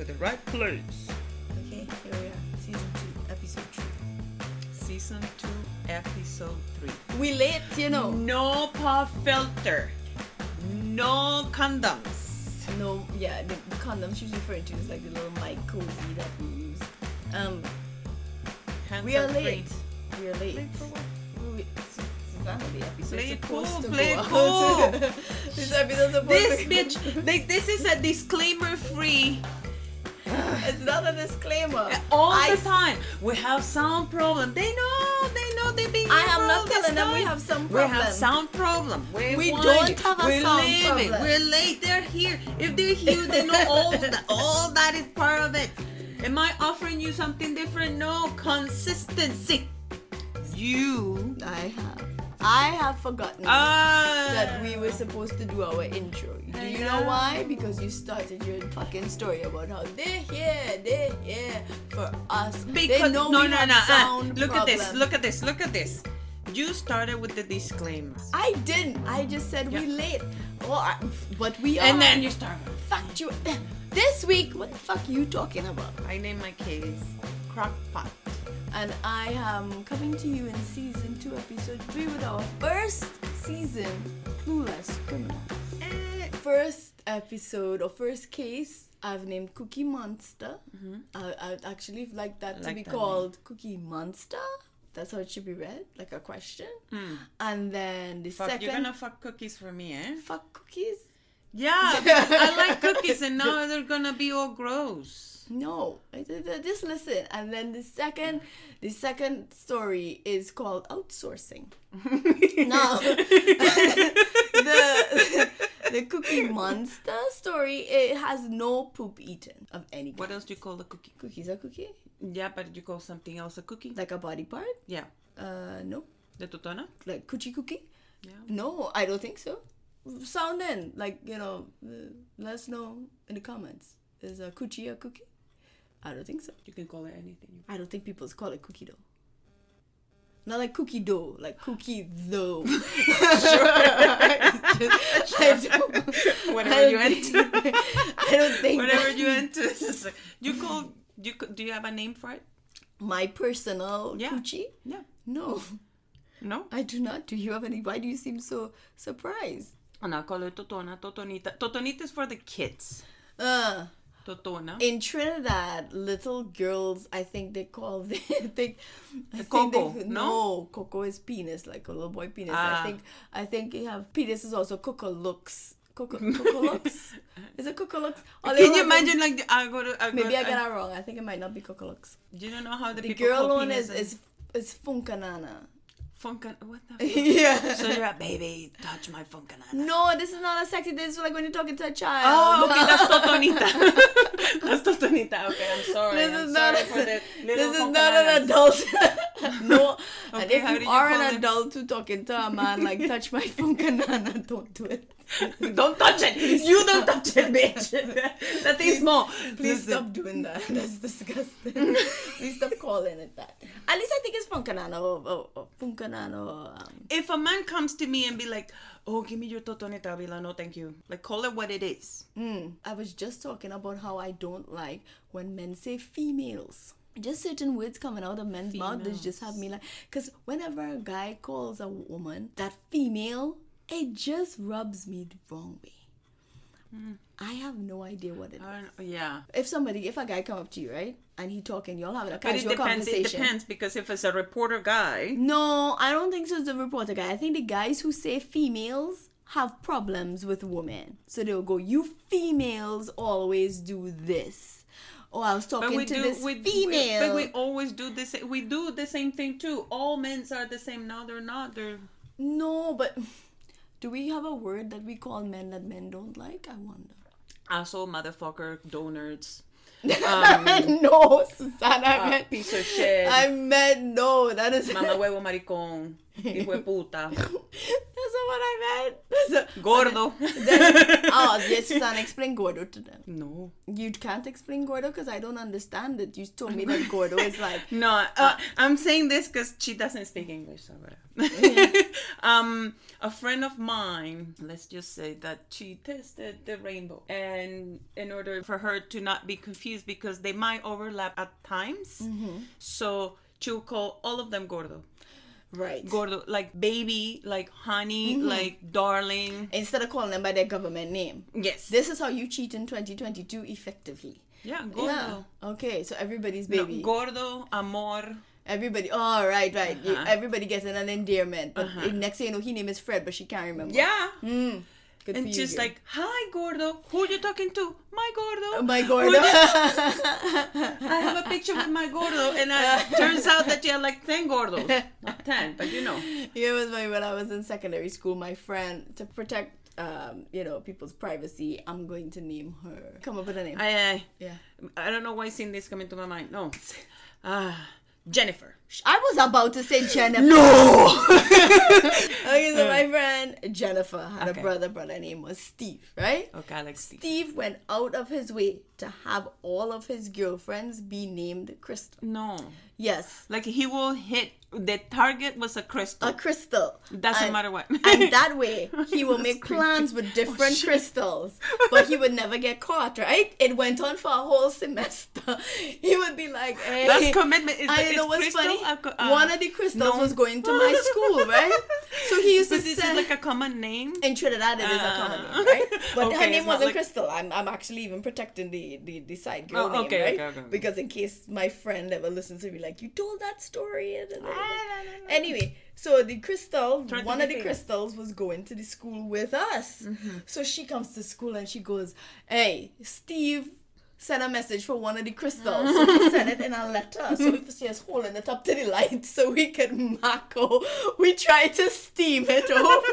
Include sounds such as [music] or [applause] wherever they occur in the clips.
to the right place. Okay, here we are. Season 2, episode 3. Season 2, episode 3. We late, you know. No pop filter. No condoms. No, yeah, the, the condom she's referring to is like the little mic cozy that we use. Um, Hands we are free. late. We are late. Late for what? We- the episode Play cool, play go it out. cool. [laughs] this episode supposed This to bitch, they, this is a disclaimer free. [laughs] It's not a disclaimer. All I the time. We have sound problem. They know, they know they've been I am not telling them we have some We have sound problem. We're We don't have a We're sound living. problem. We're late. They're here. If they're here, they know [laughs] all that. All that is part of it. Am I offering you something different? No. Consistency. You. I have. I have forgotten Ah. that we were supposed to do our intro. Do you know Yeah. why? Because you started your fucking story about how they're here, they're here for us. they know no, we no, have no. uh, sound look at this. Look at this. Look at this. You started with the disclaimer. I didn't. I just said we Yeah. late. Well, I, but we are. And then you start. fact you. [laughs] This week, what the fuck are you talking about? I name my case Crockpot. And I am coming to you in season two, episode three, with our first season, Clueless Criminal. Eh, First episode or first case, I've named Cookie Monster. I, I'd actually like that to Mm-hmm. Like be that called Cookie Monster. That's how it should be read, like a question. And then the. Fuck, second, you're gonna fuck cookies for me, eh? fuck cookies. Yeah, [laughs] I like cookies, and now they're gonna be all gross. No, I did- I just listen. And then the second, the second story is called outsourcing. [laughs] now, [laughs] the the Cookie Monster story it has no poop eaten of any kind. What else do you call a cookie? Cookies a cookie? Yeah, but you call something else a cookie? Like a body part? Yeah, Uh, no. the totona. Like coochie cookie? Yeah. No, I don't think so. Sound in, like you know, uh, let us know in the comments. Is a coochie a cookie? I don't think so. You can call it anything. I don't think people call it cookie dough. Not like cookie dough, like cookie though. [laughs] [laughs] I don't, Whatever you into. I don't think [laughs] Whatever you into. It's like- You call. You do you have a name for it? My personal Yeah. coochie? Yeah. No, No. I do not. Do you have any? Why do you seem so surprised? And I call it totona, totonita. Totonita is for the kids. Uh, Totona. in Trinidad, little girls, I think they call [laughs] they think. I think Coco, they, no? Coco is penis, like a little boy penis. Ah. I think I think you have penis is also Coco looks. Coco, [laughs] Coco looks. Is it Coco looks? Or Can you imagine like the- I go to I go, Maybe I got it wrong. I think it might not be Coco looks. Do you know how the, The girl one is is is Funkanana. Funka. What the? [laughs] Fuck? yeah. so you're a baby. Touch my funkanana. No, this is not a sexy. This is like when you're talking to a child. Oh, okay, that's [laughs] Totonita. [laughs] that's Totonita. Okay, I'm sorry. This I'm is sorry not. for the This is not an adult. no. and Okay, if you you are an adult to talking to a man like touch my funkanana, don't do it. [laughs] Don't touch it. You don't touch it, bitch. [laughs] that thing's small. Please stop doing that. [laughs] That's disgusting. Please stop calling it that. At least I think it's funkanana or um, If a man comes to me and be like, "Oh, give me your totonita," I'll like, "No, thank you." Like, call it what it is. Mm. I was just talking about how I don't like when men say females. Just certain words coming out of men's mouth that just have me like. Because whenever a guy calls a woman that female, it just rubs me the wrong way. Mm. I have no idea what it is. Yeah. If somebody, if a guy come up to you, right, and he talking, y'all having a But it casual depends. It depends because if it's a reporter guy, No, I don't think so. It's the reporter guy. I think the guys who say females have problems with women. So they'll go, You females always do this. Oh, I was but talking we to do. this we, female. But we always do this. We do the same thing too. All men are the same. No, they're not. They're. no, but do we have a word that we call men that men don't like? I wonder. Asshole, motherfucker, donuts, [laughs] no, Susanna, I uh, meant, piece of shit, I meant no. That is mama huevo maricón, hijo de puta. [laughs] That's not what I meant. So- Gordo. Then, oh, yes, [laughs] Susan, explain gordo to them. no. You can't explain gordo because I don't understand it. You told me that gordo is [laughs] like No, uh, I'm saying this because she doesn't speak English, so whatever. um, a friend of mine, let's just say that she tested the rainbow, and in order for her to not be confused, because they might overlap at times, so she'll call all of them gordo, right. gordo, like baby, like honey, like darling. Instead of calling them by their government name. Yes. This is how you cheat in 2022 effectively. yeah, gordo. Yeah. Okay, so everybody's No, baby. gordo, amor. Everybody. Oh, right, right. Uh-huh. everybody gets an endearment. But Uh-huh. next thing you know, his name is Fred, but she can't remember. Yeah. Mm. Good And just like, hi, gordo. Who are you talking to? My gordo. Oh, my gordo. [laughs] I have a picture with my gordo, and uh, turns out that you have like 10 gordos. Not 10, but you know. [laughs] it was funny when I was in secondary school. My friend, to protect, um, you know, people's privacy, I'm going to name her. Come up with a name. I, I, yeah. I don't know why seeing this coming to my mind. No. Ah, Jennifer. I was about to say Jennifer. No! [laughs] Okay, so uh. my friend Jennifer had Okay. a brother. Brother name was Steve, right? okay, I like Steve. Steve went out of his way to have all of his girlfriends be named Crystal. No. Yes, Like he will hit, the target was a crystal. a crystal. Doesn't And- matter what. and that [laughs] way, he will make plans with different shit. crystals, but he would never get caught. Right? It went on for a whole semester. [laughs] He would be like, "Hey." That's commitment. Is, I is know what's funny. a uh, One of the crystals no. was going to my [laughs] school, right? So he used to But this say, is like a common name. in Trinidad, it is a common name, right? But Okay, her name wasn't like- Crystal. I'm, I'm actually even protecting the, the, the side girl Oh, name, okay, right? okay. Because in case my friend ever listens to me, like, you told that story. and- and- and- [laughs] Anyway, so the crystal, Trying one of the crystals was going to the school with us. Mm-hmm. So she comes to school and she goes, Hey, Steve sent a message for one of the crystals. So he sent it in a letter. So [laughs] she has holding it up to the light so we can macro. We tried to steam it [laughs] off,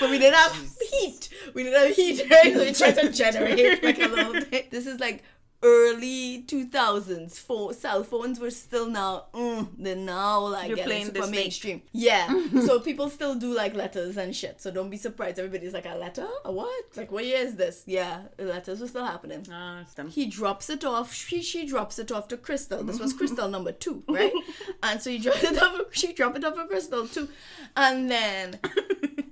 but we didn't have heat. We didn't have heat, right? So we tried to generate like a little thing. This is like early 2000s phone, cell phones were still now mm, they're now like You're getting playing super mainstream. Yeah. [laughs] So people still do like letters and shit. So don't be surprised. Everybody's like a letter? A what? Like what year is this? Yeah. The letters were still happening. Ah, he drops it off. She she drops it off to Crystal. This was [laughs] Crystal number two, right? [laughs] And so he dropped it off. She dropped it off to Crystal too, and then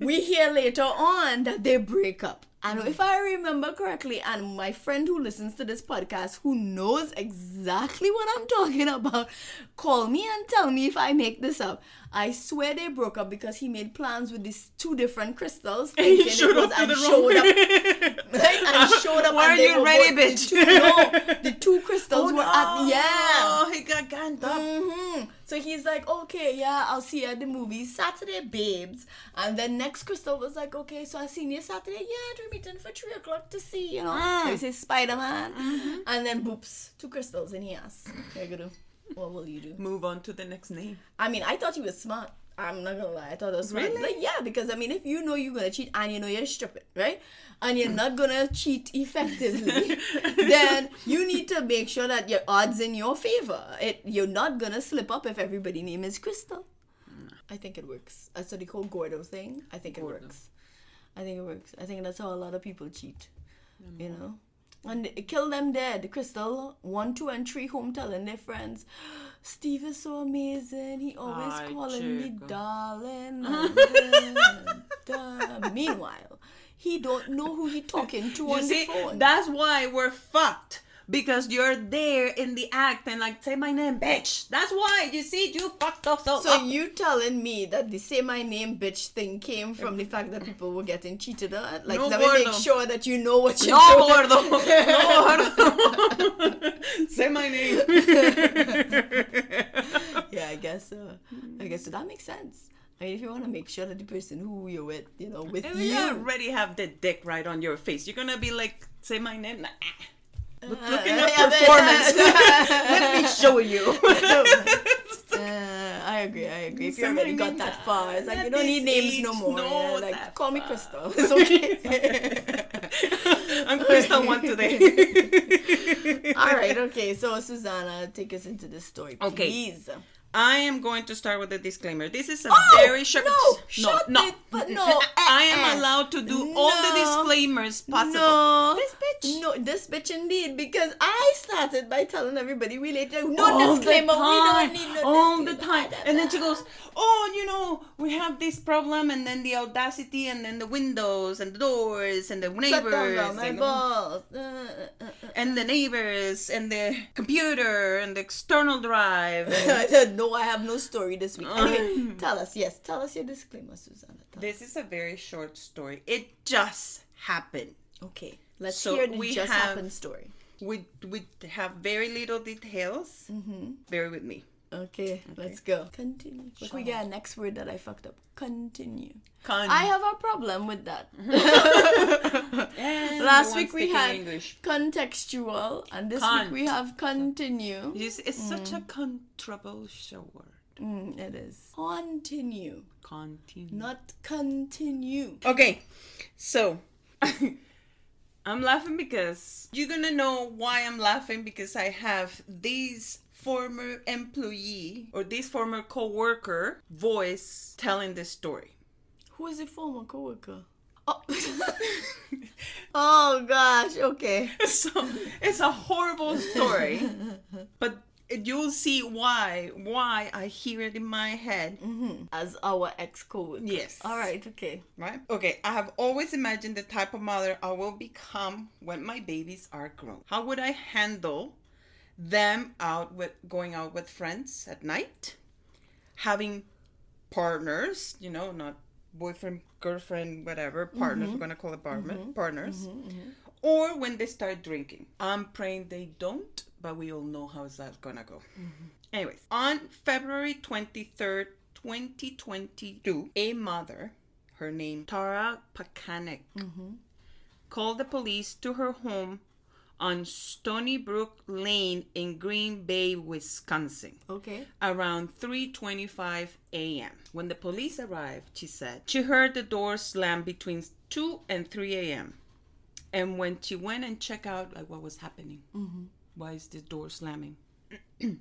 we hear later on that they break up. And if I remember correctly, and my friend who listens to this podcast, who knows exactly what I'm talking about, call me and tell me if I make this up. I swear they broke up because he made plans with these two different crystals, [laughs] And he showed was up to and the showed up wrong. [laughs] right? And showed up. Why are you ready, both- bitch? The [laughs] two, no, the two crystals Oh, were at yeah. Oh, he got ganned up. hmm So he's like, okay, yeah, I'll see you at the movies Saturday, babes. And then next Crystal was like, okay, so I seen you Saturday. Yeah, we're meeting for three o'clock to see, you know. Mm. He says Spider Man, and then boops, two crystals in his ass. Gonna do? What will you do? Move on to the next name. I mean, I thought he was smart. I'm not gonna lie, I thought it was smart. Really? Like, yeah, because I mean, if you know you're gonna cheat and you know you're stupid, right? And you're not gonna cheat effectively, [laughs] then you need to make sure that your odds in your favor. It you're not gonna slip up if everybody name is Crystal. I think it works. To the whole Gordo thing, I think it Gordo. works. I think it works. I think that's how a lot of people cheat. You mm-hmm. know? And kill them dead. Crystal, one, two, and three home telling their friends, Steve is so amazing. He always Ay, calling me darling. da, [laughs] da. Meanwhile, he don't know who he talking to You on see, the phone. that's why we're fucked. Because you're there in the act and like say my name, bitch. That's why you see you fucked up so. so up. you telling me that the say my name bitch thing came from the fact that people were getting cheated on? Like No, let me make sure that you know what you're no, doing. gordo. No, gordo. [laughs] say my name. [laughs] yeah, I guess so. I guess so. That makes sense. I mean, if you want to make sure that the person who you're with, you know, with And you, you already have the dick right on your face. You're gonna be like, say my name. Nah. Look, look [laughs] at Uh, your performance. [laughs] [laughs] Let me show you. Uh, I agree. I agree. If you already got that far, it's like you don't need names no more. yeah, like call me. Crystal. It's okay. I'm Crystal one today. All right. Okay. So Susanna, take us into the story, Okay. I am going to start with a disclaimer. This is a Oh, very short. no, shut it, but no, [laughs] I am uh-uh. allowed to do all the disclaimers possible. No, This bitch. No, this bitch indeed. Because I started by telling everybody we later no all disclaimer. We don't need no all the time. And then she goes, "Oh, you know, we have this problem, and then the audacity, and then the windows, and the doors, and the neighbors, my and, balls. Uh, uh, uh, and the neighbors, and the computer, and the external drive." [laughs] I said no. I have no story this week. [laughs] Anyway, tell us. Yes, tell us your disclaimer, Susanna. Tell this is a very short story. It just happened. Okay, let's So hear the we just have- happened story. We we have very little details. Mm-hmm. Bear with me. Okay, let's go. Continue. Look, we get a next word that I fucked up. Continue. Con- I have a problem with that. [laughs] [laughs] Last week we had English. contextual, and this Con- week we have continue. It's, it's such a controversial word. Mm, it is. Continue. Continue. Not continue. Okay, so [laughs] I'm laughing because you're gonna know why I'm laughing because I have these former employee or this former co-worker voice telling this story. Who is the former coworker? Oh. [laughs] oh gosh. Okay. [laughs] so it's a horrible story, [laughs] but you'll see why why I hear it in my head. Mm-hmm. As our ex coworker. Yes. All right. Okay. Right? Okay, I have always imagined the type of mother I will become when my babies are grown. How would I handle them out with going out with friends at night? Having partners, you know, not boyfriend, girlfriend, whatever, mm-hmm. partners, we're gonna call it partner, mm-hmm. partners. Mm-hmm. Or when they start drinking. I'm praying they don't, but we all know how is that gonna go. Anyways, on February 23rd, 2022, a mother, her name Tara Pakanek, called the police to her home on Stony Brook Lane in Green Bay, Wisconsin Okay. around 3:25 a.m. When the police arrived, she said she heard the door slam between 2 and 3 a.m. And when she went and checked out like what was happening, mm-hmm. why is the door slamming? [clears throat]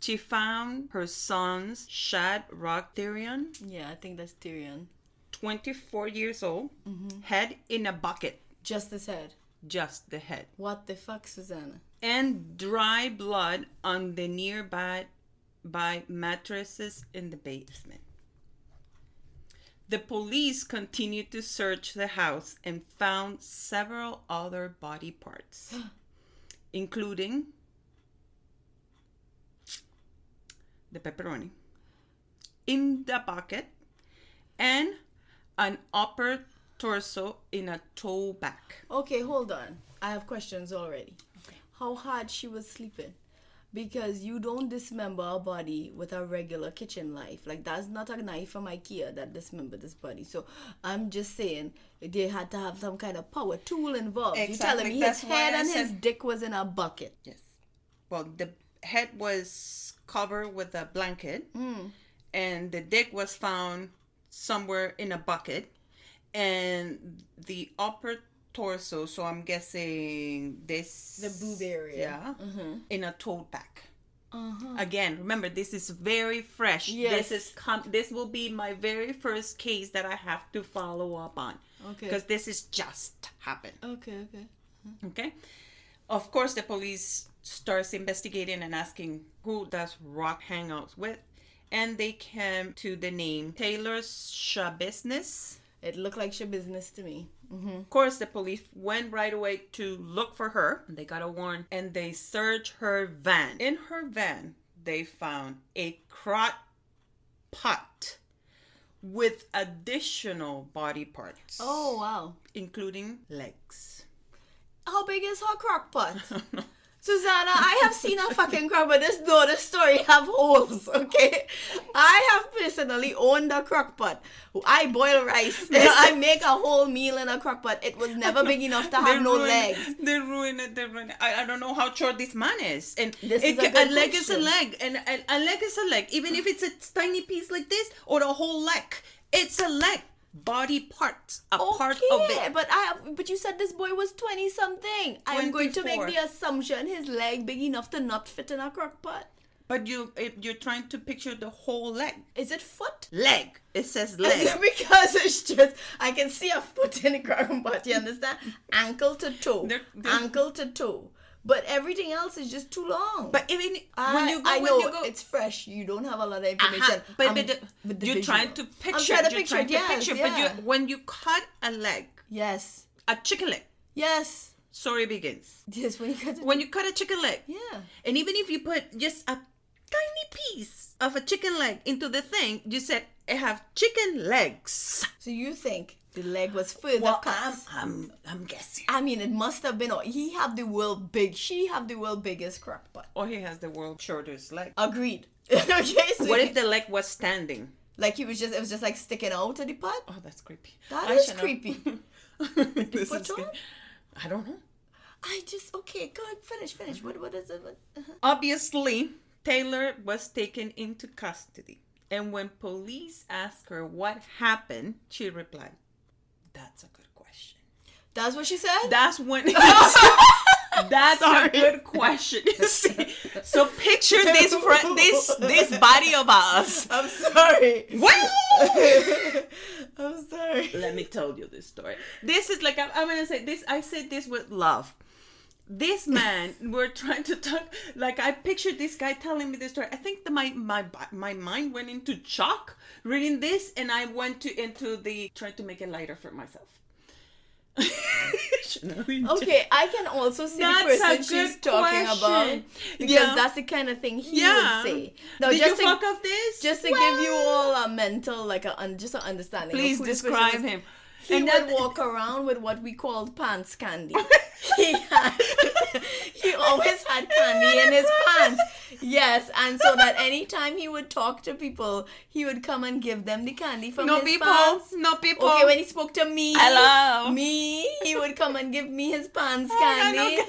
she found her son's Shad Rock Thyrion. Yeah, I think that's Thyrion. 24 years old, mm-hmm. head in a bucket, Just his head. Just the head, What the fuck, Susanna? and dry blood on the nearby by mattresses in the basement. The police continued to search the house and found several other body parts, [gasps] including the pepperoni in the bucket and an upper torso in a tow back. Okay, hold on. I have questions already. Okay. How hard she was sleeping? Because you don't dismember a body with a regular kitchen knife. Like that's not a knife from IKEA that dismembered this body. So I'm just saying they had to have some kind of power tool involved. You telling Exactly, me his head and his dick was in a bucket. Yes. Well, the head was covered with a blanket, hmm. and the dick was found somewhere in a bucket, and the upper torso. So I'm guessing this The boob area. yeah, mm-hmm. in a tote bag. Uh-huh. Again, remember this is very fresh. Yes. This is com- this will be my very first case that I have to follow up on. Okay. Because this is just happened. Okay, okay. Uh-huh. Okay. Of course, the police starts investigating and asking who does Rock hang out with, and they came to the name Taylor Schabusiness. It looked like shit business to me. Mm-hmm. Of course, the police went right away to look for her. They got a warrant and they searched her van. In her van, they found a crock pot with additional body parts, Oh wow. including legs. How big is her crock pot? [laughs] Susanna, I have seen a fucking crock pot. This door, this story have holes, okay? I have personally owned a crock pot. I boil rice. [laughs] I make a whole meal in a crock pot. It was never big enough to have no ruin- legs. They ruin it. They ruin it. I, I don't know how short this man is. And This it is a good leg is a leg, and a, a leg is a leg. Even if it's a tiny piece like this or a whole leg, it's a leg. Body part, a part of it. but I have, but you said this boy was twenty something. I am going to make the assumption his leg big enough to not fit in a crock pot. But you, you're trying to picture the whole leg. Is it foot? Leg. It says [laughs] leg. because it's just I can see a foot in the crock pot. You understand? Ankle to toe, They're- they're- ankle to toe. But everything else is just too long. but even I, when you go, I when know you go, it's fresh. You don't have a lot of Uh-huh, information. but, Um, but the- with the you're trying to picture. I'm trying to picture trying it. to Yes, picture. yeah. But you, when you cut a leg, yes, a chicken leg, yes, story begins. yes. When you cut it, When you cut a chicken leg, yeah. and even if you put just a tiny piece of a chicken leg into the thing, you said it have chicken legs. So you think the leg was further Well, cut? I'm, I'm, I'm guessing. I mean, it must have been. He have the world big. She have the world biggest crock pot. Or he has the world shortest leg. Agreed. [laughs] okay. So What if the leg was standing? like he was just it was just like sticking out of the pot? Oh, that's creepy. That I is creepy. [laughs] [laughs] This foot is on? good. I don't know. I just okay. Go ahead, finish, finish. What what is it? What, uh-huh. Obviously, Taylor was taken into custody. And when police asked her what happened, she replied, That's a good question. That's what she said. That's when. [laughs] [laughs] That's Sorry. a good question. [laughs] So picture this fr- this this body of us. I'm sorry. Well, I'm sorry. let me tell you this story. This is like I'm, I'm gonna say this. I said this with love. This man, we're trying to talk. Like I pictured this guy telling me this story. I think that my my my mind went into shock reading this, and I went to into the trying to make it lighter for myself. [laughs] Okay, I can also see That's the person she's good talking about because Yeah. that's the kind of thing he Yeah. would say. Now, Did just you to, fuck off this? just to give you all a mental, like a un, just an understanding. of Please who this person describe is. him. [laughs] He And would walk [laughs] around with what we called pants candy. [laughs] he had, he always had candy in his pants. Yes, and so that anytime he would talk to people, he would come and give them the candy from No his people. pants. No people. Okay, when he spoke to me, Hello. me, he would come and give me his pants Oh, candy. know.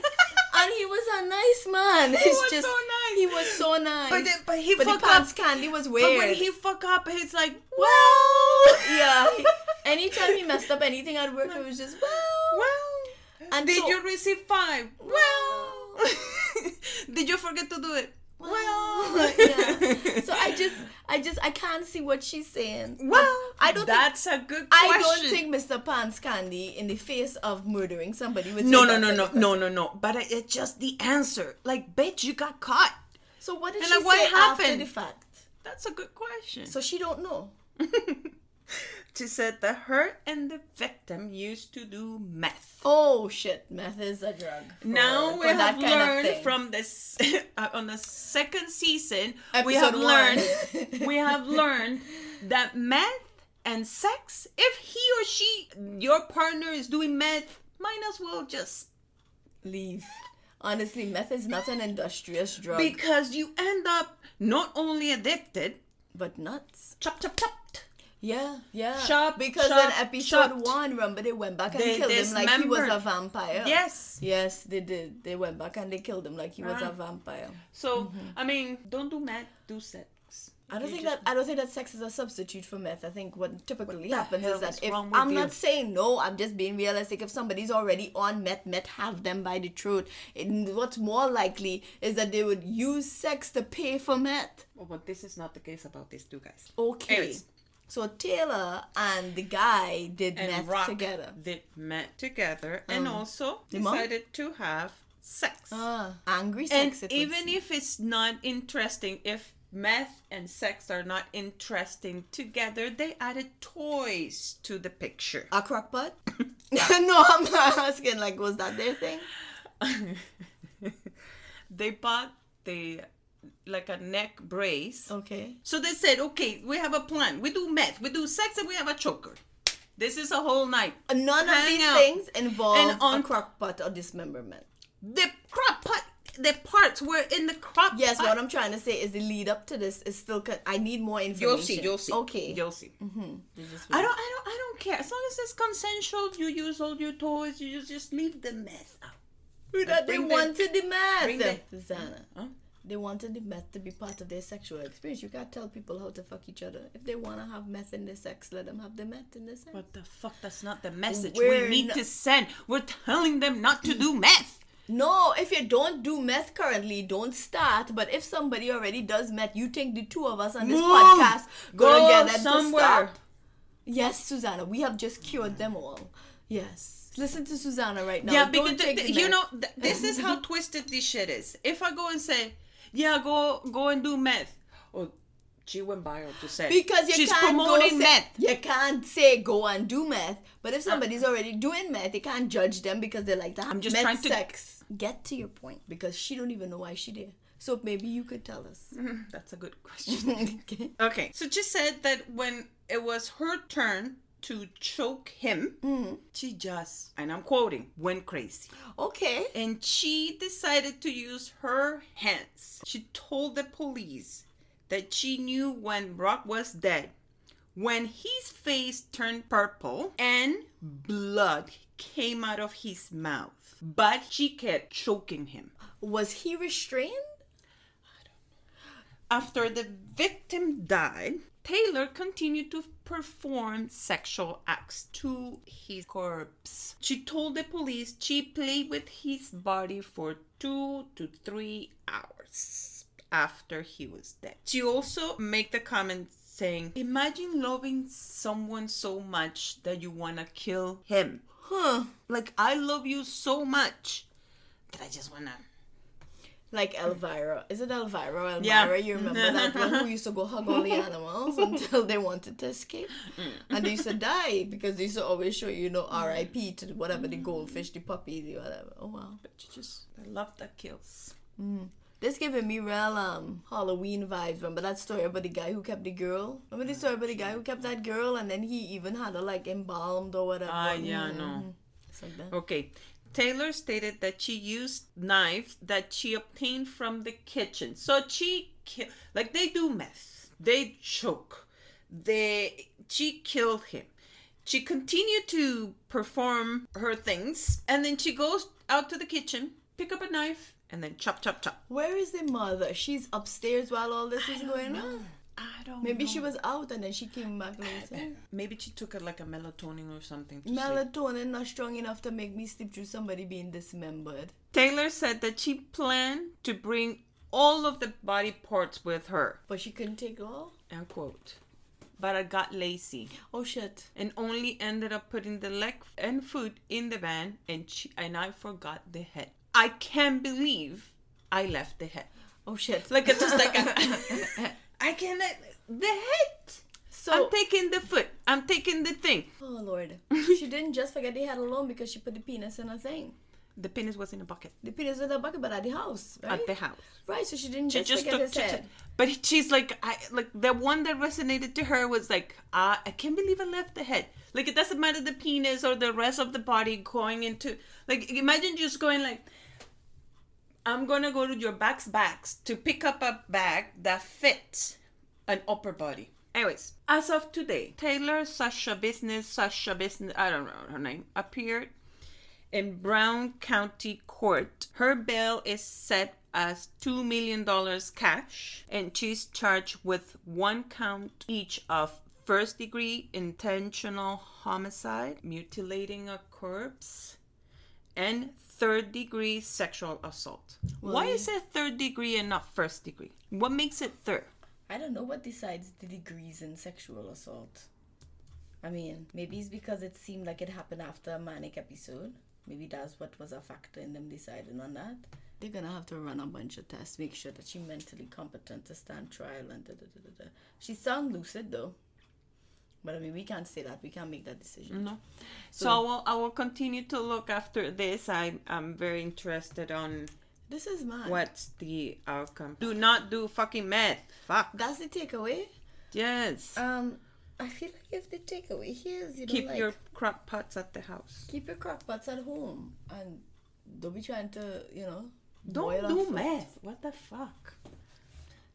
and he was a nice man. He It's was just, so nice. He was so nice. But, the, but he But fuck pants up. candy was weird. But when he fuck up, it's like, well, yeah. he- anytime he messed up anything at work, it was just well. well. And did so- you receive five? Well. [laughs] did you forget to do it? Well. [laughs] yeah. So I [laughs] just, I just, I can't see what she's saying. Well, I don't think- That's a good question. I don't think Mr. Pants Candy, in the face of murdering somebody, would No, no, no, no, no, no, no. But it's just the answer. Like, bitch, you got caught. So what did And she like, what say after happened? the fact? That's a good question. So she don't know. She said that her and the victim used to do meth. Oh shit, meth is a drug. for- now we have learned from this [laughs] uh, on the second season we have Episode learned [laughs] we have learned that meth and sex if he or she your partner is doing meth might as well just leave. Honestly, meth is not an industrious drug, because you end up not only addicted but nuts. chop chop chopped Yeah, yeah. Shop, because shop, in episode one, remember they went back and They killed him like he was a vampire. yes Yes, they did. They went back and they killed him like he was a Ah. vampire. so i mean don't do meth do sex I don't You think that I don't think that sex is a substitute for meth. I think what typically the happens is that if I'm you? not saying no, I'm just being realistic. If somebody's already on meth, meth have them by the throat. What's more likely is that they would use sex to pay for meth. Oh, but this is not the case about these two guys Okay. Anyways. So Taylor and the guy did and meth Rock together. They met together and also The mom? decided to have sex. Ah, angry and sex. it even if it's not interesting, if meth and sex are not interesting together, they added toys to the picture. a crockpot. [coughs] [laughs] no, I'm not asking. Like, was that their thing? [laughs] they bought the like a neck brace. Okay. So they said, okay, we have a plan. We do meth, we do sex, and we have a choker. This is a whole night. None of Hang these out. things involve And on- a crockpot or dismemberment. The crop pot, the parts were in the crop. Yes, pot. what I'm trying to say is the lead up to this is still. Con- I need more information. You'll see. You'll see. Okay. You'll see. Mm-hmm. Just- I don't. I don't. I don't care. As long as it's consensual, you use all your toys. You just just leave the meth out. that they Bring the- wanted the meth. bring the- Susanna. Huh? They wanted the meth to be part of their sexual experience. You can't tell people how to fuck each other. If they want to have meth in their sex, let them have the meth in their sex. What the fuck? That's not the message We're we need not- to send. We're telling them not to do meth. No, if you don't do meth currently, don't start. But if somebody already does meth, you think the two of us on this Move. podcast gonna Go get them somewhere. to stop? Yes, Susanna, we have just cured them all. Yes. Listen to Susanna right now. yeah, because the th- you know th- this is how [laughs] twisted this shit is. If I go and say, "Yeah, go go and do meth," or she went by to say Because you she's can't promoting go say, meth. You can't say go and do meth. But if uh, somebody's uh. already doing meth, you can't judge them because they're like to have I'm just meth trying to- sex. Get to your point because she don't even know why she did. So maybe you could tell us. [laughs] That's a good question. [laughs] okay. okay, so she said that when it was her turn to choke him, mm. she just, and I'm quoting, went crazy. Okay. and she decided to use her hands. She told the police that she knew when Brock was dead, when his face turned purple and blood came out of his mouth, but she kept choking him. Was he restrained? After the victim died, Taylor continued to perform sexual acts to his corpse. She told the police she played with his body for two to three hours after he was dead. She also made the comment saying, Imagine loving someone so much that you want to kill him. Huh. Like, I love you so much that I just want to. Like Elvira. Is it Elvira Elvira? Yeah. You remember that one who used to go hug all the [laughs] animals until they wanted to escape? And they used to die because they used to always show you, you know, RIP to whatever the goldfish, the puppy, the whatever. Oh wow. But you just, I love that kills. This giving me real um Halloween vibes. Remember that story about the guy who kept the girl? Remember the story about the guy who kept that girl and then he even had her like embalmed or whatever? Ah, yeah, I know. Mhm. It's like. Okay. Taylor stated that she used knives that she obtained from the kitchen. So she ki- like they do meth. They choke. They she killed him. She continued to perform her things and then she goes out to the kitchen, pick up a knife and then chop chop chop. Where is the mother? She's upstairs while all this is going on. I don't Maybe know. she was out and then she came back later. [clears throat] maybe she took it like a melatonin or something. to sleep. Melatonin not strong enough to make me sleep through somebody being dismembered. Taylor said that she planned to bring all of the body parts with her. But she couldn't take all? End quote. But I got lazy Oh shit. and only ended up putting the leg and foot in the van, and she, and I forgot the head. I can't believe I left the head. Oh shit. Like it's just like a, [laughs] [laughs] I cannot the head. so I'm taking the foot. I'm taking the thing. Oh lord. [laughs] she didn't just forget the head alone because she put the penis in a thing. The penis was in a bucket The penis was in a bucket but at the house, right? at the house. Right, so she didn't She just, just forget took, his head. but she's like, I like the one that resonated to her was like, uh, I can't believe I left the head. Like it doesn't matter the penis or the rest of the body going into like imagine just going like, I'm gonna go to your back's backs to pick up a bag that fits an upper body. Anyways, as of today, Taylor Sasha Business Sasha Business I don't know her name appeared in Brown County Court. Her bail is set as $2 million cash, and she's charged with one count each of first degree intentional homicide, mutilating a corpse, and third degree sexual assault. Why is it third degree and not first degree? What makes it third? I don't know what decides the degrees in sexual assault. I mean, maybe it's because it seemed like it happened after a manic episode. Maybe that's what was a factor in them deciding on that. They're gonna have to run a bunch of tests, make sure that she's mentally competent to stand trial and da da da da da. She sound lucid though. But I mean, we can't say that. We can't make that decision. No. So, I, will, I will continue to look after this. I, I'm very interested on This is mad. what's the outcome. Do not do fucking meth. Fuck. That's the takeaway. Yes. Um, I feel like if the takeaway here is you know Keep like your crock pots at the house. keep your crock pots at home and don't be trying to you know Don't do meth. What the fuck?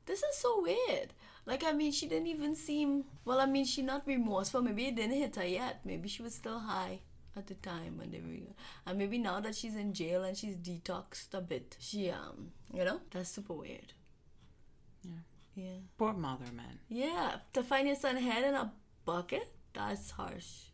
This is so weird. Like I mean, she didn't even seem. Well, I mean, she not remorseful. Maybe it didn't hit her yet. Maybe she was still high at the time when they were. And maybe now that she's in jail and she's detoxed a bit, she um, you know, that's super weird. Yeah. Yeah. Poor mother, man. Yeah. To find your son head in a bucket, that's harsh.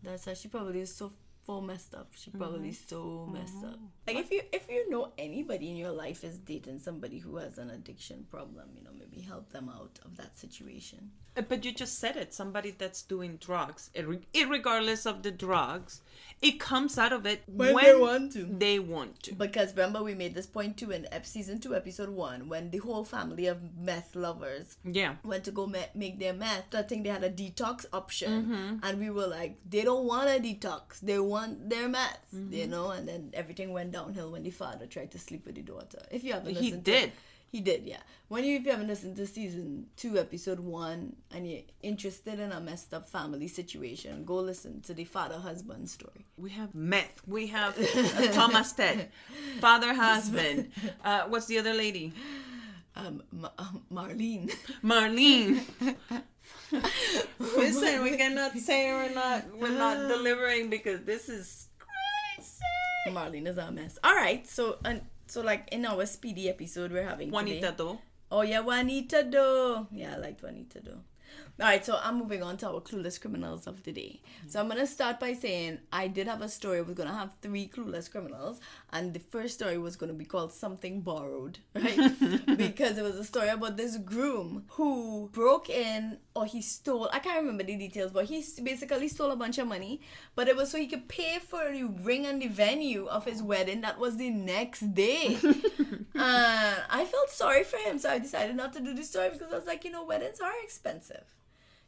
That's how she probably is so for messed up. She probably so messed up. Like if you if you know anybody in your life is dating somebody who has an addiction problem, you know, maybe help them out of that situation. Uh, But you just said it. Somebody that's doing drugs, irregardless of the drugs, it comes out of it When they want to. They want to. Because remember we made this point too in season two, episode one, when the whole family of meth lovers Yeah. went to go make their meth. I think they had a detox option, and we were like, they don't want a detox; they want their meth, you know. And then everything went downhill when the father tried to sleep with the daughter. If you haven't, He listened to- did. he did, yeah. When you if you haven't listened to season two, episode one, and you're interested in a messed up family situation, go listen to the father husband story. We have meth. We have Thomas Ted, father [laughs] husband. Uh, what's the other lady? Um, Ma- um, Marlene. Marlene. [laughs] Listen, we cannot say we're not we're not delivering because this is. Marlene is a mess. All right, so and so like in our speedy episode we're having Juanita today. though. Oh yeah, Juanita do. Yeah, I like Juanita do. All right, so I'm moving on to our clueless criminals of the day. So I'm gonna start by saying I did have a story. We're gonna have three clueless criminals, and the first story was gonna be called something borrowed, [laughs] right? because it was a story about this groom who broke in or he stole. I can't remember the details, but he basically stole a bunch of money. But it was so he could pay for the ring and the venue of his wedding. That was the next day. And [laughs] uh, I felt sorry for him, so I decided not to do the story because I was like, you know, weddings are expensive,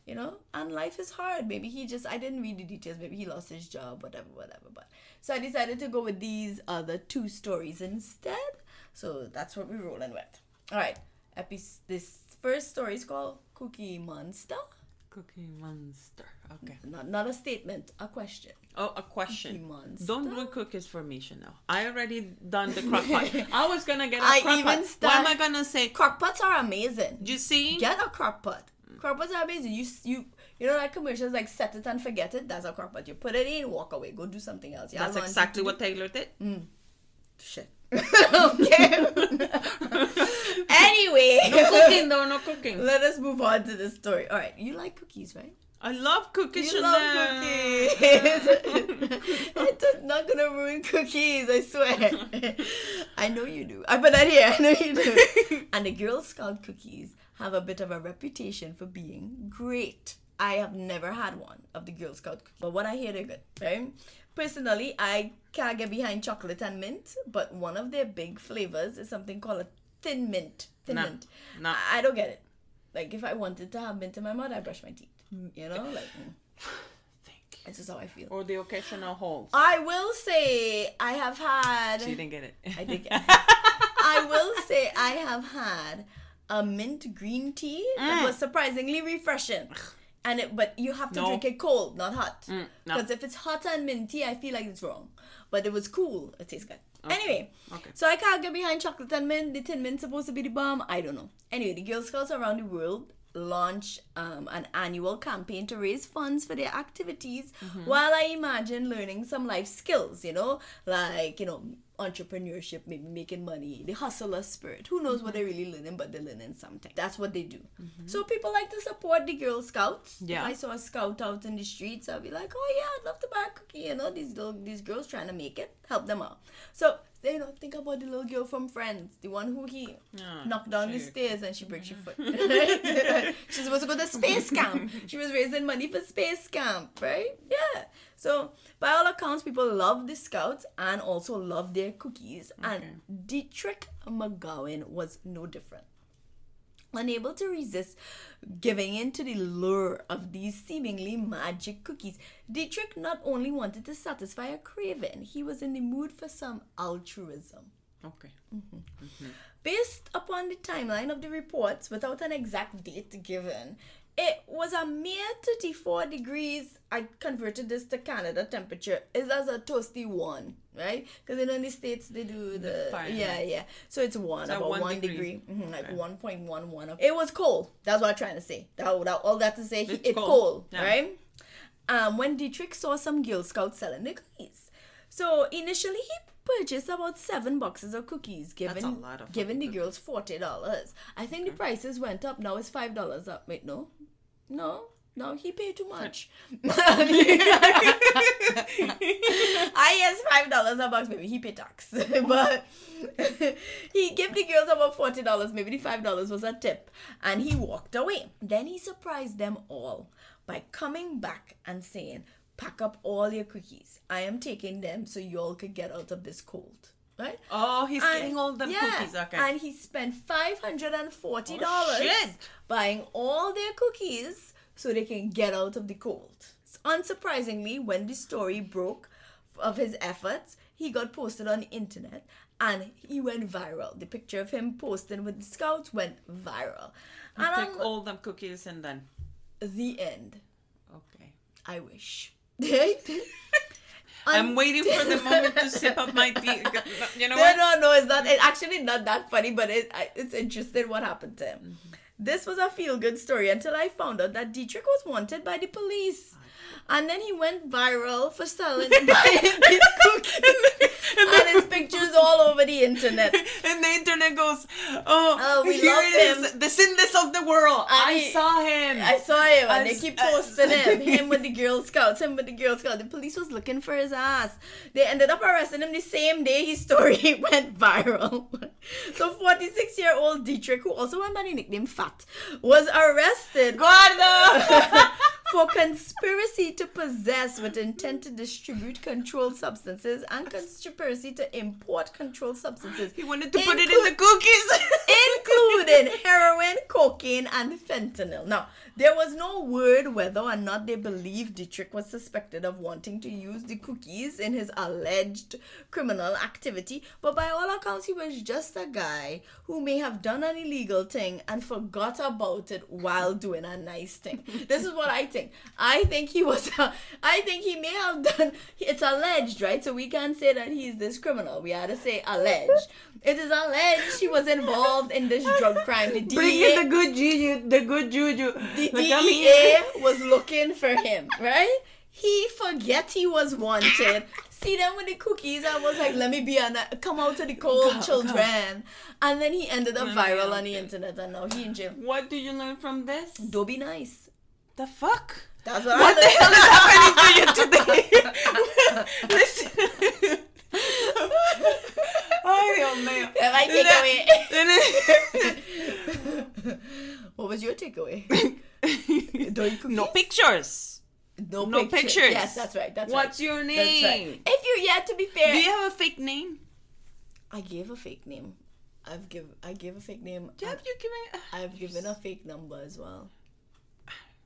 you know, and life is hard. Maybe he just, I didn't read the details. Maybe he lost his job, whatever, whatever. But so I decided to go with these other two stories instead. So that's what we're rolling with. All right, epi- this first story is called Cookie Monster. Cookie Monster. Okay. Not not a statement, a question. Oh, a Cookie question. Monster. Don't do cookies for me, Chanel. I already done the crock pot. [laughs] I was gonna get a I crock even pot. Why am I gonna say? Crock pots are amazing. You see? Get a crock pot. Crock pots are amazing. You you you know that commercials like set it and forget it. That's a crock pot. You put it in, walk away, go do something else. Yeah, That's exactly what Taylor did. Mm. Shit. [laughs] okay. [laughs] anyway, [laughs] No cooking though, no cooking. let us move on to the story. All right, you like cookies, right? I love cookies, You Chanel. love cookies. it's not gonna ruin cookies, I swear. I know you do. I put that here. I know you do. and the Girl Scout cookies have a bit of a reputation for being great. I have never had one of the Girl Scout but what I hear they're good, right? Personally, I can't get behind chocolate and mint, but one of their big flavors is something called a thin mint. Thin Nah, mint. nah. I I don't get it. Like if I wanted to have mint in my mouth, I brush my teeth. You know, like mm, [sighs] this is how I feel. Or the occasional holes. I will say I have had. She didn't get it. I think [laughs] I will say I have had a mint green tea that mm. was surprisingly refreshing. And it, but you have to No. drink it cold, not hot. Mm, no. Because if it's hot and minty, I feel like it's wrong. But it was cool. It tastes good. Anyway, Okay. so I can't get behind chocolate and mint. The tin mint's supposed to be the bomb. I don't know. Anyway, the Girl Scouts around the world launch um, an annual campaign to raise funds for their activities mm-hmm. while I imagine learning some life skills, you know, like, you know, entrepreneurship, maybe making money, the hustler spirit. Who knows what they're mm-hmm. really learning, but they're learning something. That's what they do. Mm-hmm. So people like to support the Girl Scouts. Yeah. If I saw a scout out in the streets, I'd be like, oh yeah, I'd love to buy a cookie. You know, these little these girls trying to make it, help them out. So you know, think about the little girl from Friends, the one who he Ah, knocked down the stairs and she breaks your foot. [laughs] [laughs] She's supposed to go to space camp. She was raising money for space camp, right? Yeah. So by all accounts, people love the scouts and also love their cookies. And Dietrich McGowan was no different. Unable to resist giving in to the lure of these seemingly magic cookies, Dietrich not only wanted to satisfy a craving, he was in the mood for some altruism. Okay. Mm-hmm. Mm-hmm. Based upon the timeline of the reports, without an exact date given, it was a mere 34 degrees. I converted this to Canada temperature. It's as a toasty one, right? Because in the states they do the, yeah yeah. So it's one So about one one, degree. degree, Mhm, like Okay. one point one one. It was cold. That's what I'm trying to say. That, that all that to say, he, It's it's cold. cold, Yeah. right? Um, when Dietrich saw some Girl Scouts selling the cookies, so initially he purchased about seven boxes of cookies, given a lot of giving the girls forty dollars. I think the prices went up. Now it's five dollars up. Wait, no, no. No, he paid too much. [laughs] I yes five dollars a box, maybe he paid tax, [laughs] but he gave the girls about forty dollars. Maybe the five dollars was a tip, and he walked away. Then he surprised them all by coming back and saying, "Pack up all your cookies. I am taking them so y'all could get out of this cold." Right? Oh, he's And- getting all the yeah, cookies. Okay. And he spent five hundred and forty dollars Oh, buying all their cookies so they can get out of the cold. Unsurprisingly, when the story broke of his efforts, he got posted on the internet and he went viral. The picture of him posting with the scouts went viral. And Take I'm- all them cookies and then. the end. Okay. I wish. [laughs] [laughs] I'm waiting for the moment to sip up my tea. [laughs] You know No, what? no, no, it's not. It's actually not that funny, but it, it's interesting what happened to him. Mm-hmm. This was a feel good story until I found out that Dietrich was wanted by the police. And then he went viral for selling [laughs] buying these cookies. [laughs] and then [laughs] his pictures all over the internet. [laughs] And the internet goes, oh, Oh, we here love it is, him. the Sindus of the world. And I saw him. I saw him and they keep posting him. [laughs] Him with the Girl Scouts, him with the Girl Scouts. The police was looking for his ass. They ended up arresting him the same day his story went viral. So 46 year old Dietrich, who also went by the nickname Fat, was arrested Gordo! For conspiracy to possess with intent to distribute controlled substances and conspiracy to import controlled substances. he wanted to put it in the cookies. [laughs] including heroin, cocaine, and fentanyl. Now, there was no word whether or not they believed Dietrich was suspected of wanting to use the cookies in his alleged criminal activity, but by all accounts, he was just a guy who may have done an illegal thing and forgot about it while doing a nice thing. This is what I think. I think he was, [laughs] I think he may have done, it's alleged, right? So we can't say that he's this criminal. We had to say alleged. It is alleged he was involved in this drug crime. The Bring DEA, in the good juju, the good juju. the Like, come here. DEA was looking for him, right? He forget he was wanted. See them with the cookies. I was like, let me be an come out to the cold Go, children. And then he ended up viral on the internet and now he in jail. What do you learn from this? Don't be nice. The fuck? That's what, What the hell is happening to you [laughs] today? [laughs] Listen. Ay, Dios mío. That my takeaway. What was your takeaway? [laughs] Don't eat cookies? no pictures. No, No picture. pictures. Yes, that's right. That's What's right. your name? right. If you yet to be fair, Do you have a fake name? I gave a fake name. I've give I gave a fake name. Do you have you given? I've given a fake number as well.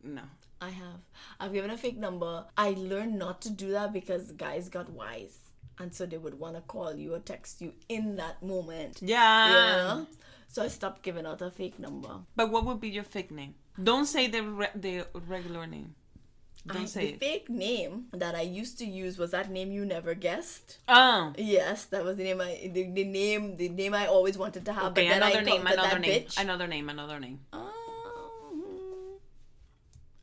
No. I have. I've given a fake number. I learned not to do that because guys got wise. And so they would want to call you or text you in that moment. Yeah. Yeah. So I stopped giving out a fake number. But what would be your fake name? Don't say the re- the regular name. Don't I- say the it. fake name that I used to use was that name you never guessed. Oh. Yes, that was the name I the, the name the name I always wanted to have. Okay, but then I another name, another name, another name, another name.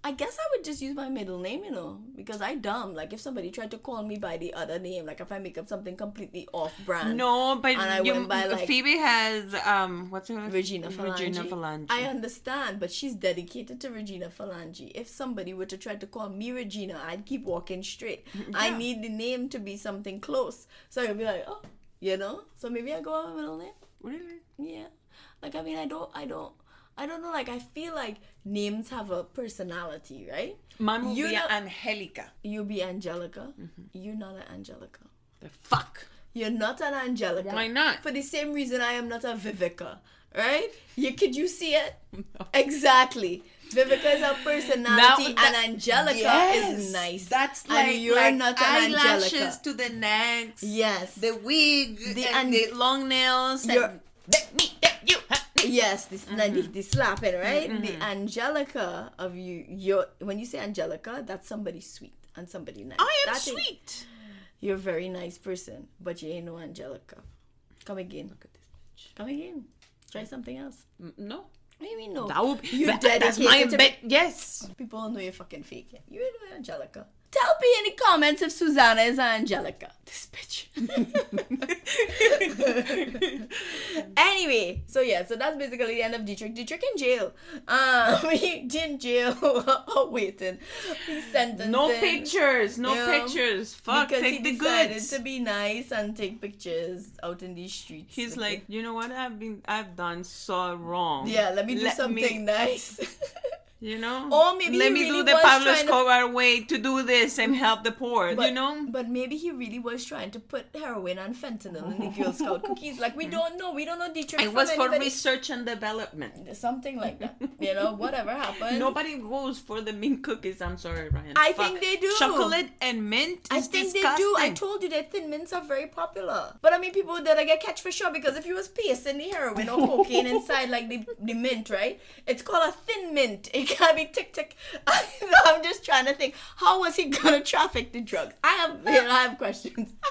I guess I would just use my middle name, you know, because I dumb. Like if somebody tried to call me by the other name, like if I make up something completely off brand. No, but And I you, went by, like- Phoebe has um what's her name? Regina Phalange. Regina Phalange. I understand, but she's dedicated to Regina Phalange. If somebody were to try to call me Regina, I'd keep walking straight. I need the name to be something close. So I'd be like, oh, you know? So maybe I go with my middle name. really? Yeah. Like I mean I don't I don't I don't know, like I feel like names have a personality, right? Mine would You be know- Angelica. You be Angelica. Mm-hmm. You're not an Angelica. The fuck? You're not an Angelica. Why not? For the same reason I am not a Vivica. Right? You could you see it? [laughs] Exactly. Vivica is a [laughs] personality and Angelica Yes, is nice. That's And like, you're like not an eyelashes Angelica. to the necks. Yes. The wig, The the, an- and the long nails. You're- And that me, that you. [laughs] Yes, this Mm-hmm. the, slapping, right? The Angelica of you, you when you say Angelica, that's somebody sweet and somebody nice. I am That sweet. You're a very nice person, but you ain't no Angelica. Come again. Look at this bitch. Come again. Try something else. No. What do you mean no? That would You that, that's my bet. Yes. People know you're fucking fake. You ain't no Angelica. Tell me in the comments if Susanna is Angelica. This bitch. [laughs] anyway, so yeah, so that's basically the end of Dietrich. Dietrich in jail. Um, [laughs] he in jail [laughs] waiting. He's sentenced. No pictures, no you know, pictures. Fuck, because take he the decided goods. to be nice and take pictures out in these streets. He's like, the- you know what? I've been, I've done so wrong. yeah, let me do Let something me- nice. You know, Or maybe let me really do the Pablo trying to- Escobar way to do this and help the poor. But, you know, but maybe he really was trying to put heroin and fentanyl in the Girl Scout cookies. Like we [laughs] don't know. We don't know Dietrich. it from was for anybody. research and development. something like that. You know, whatever happened. Nobody goes for the mint cookies. I'm sorry, Ryan. I Fuck. think they do. Chocolate and mint. I think disgusting. they do. I told you that thin mints are very popular. But I mean, people that I get catch for sure because if you was pasting the heroin or [laughs] cocaine inside like the, the mint, right? It's called a thin mint. It [laughs] can't be tick tick. [laughs] I'm just trying to think. How was he gonna traffic the drugs? I have, I have questions. [laughs]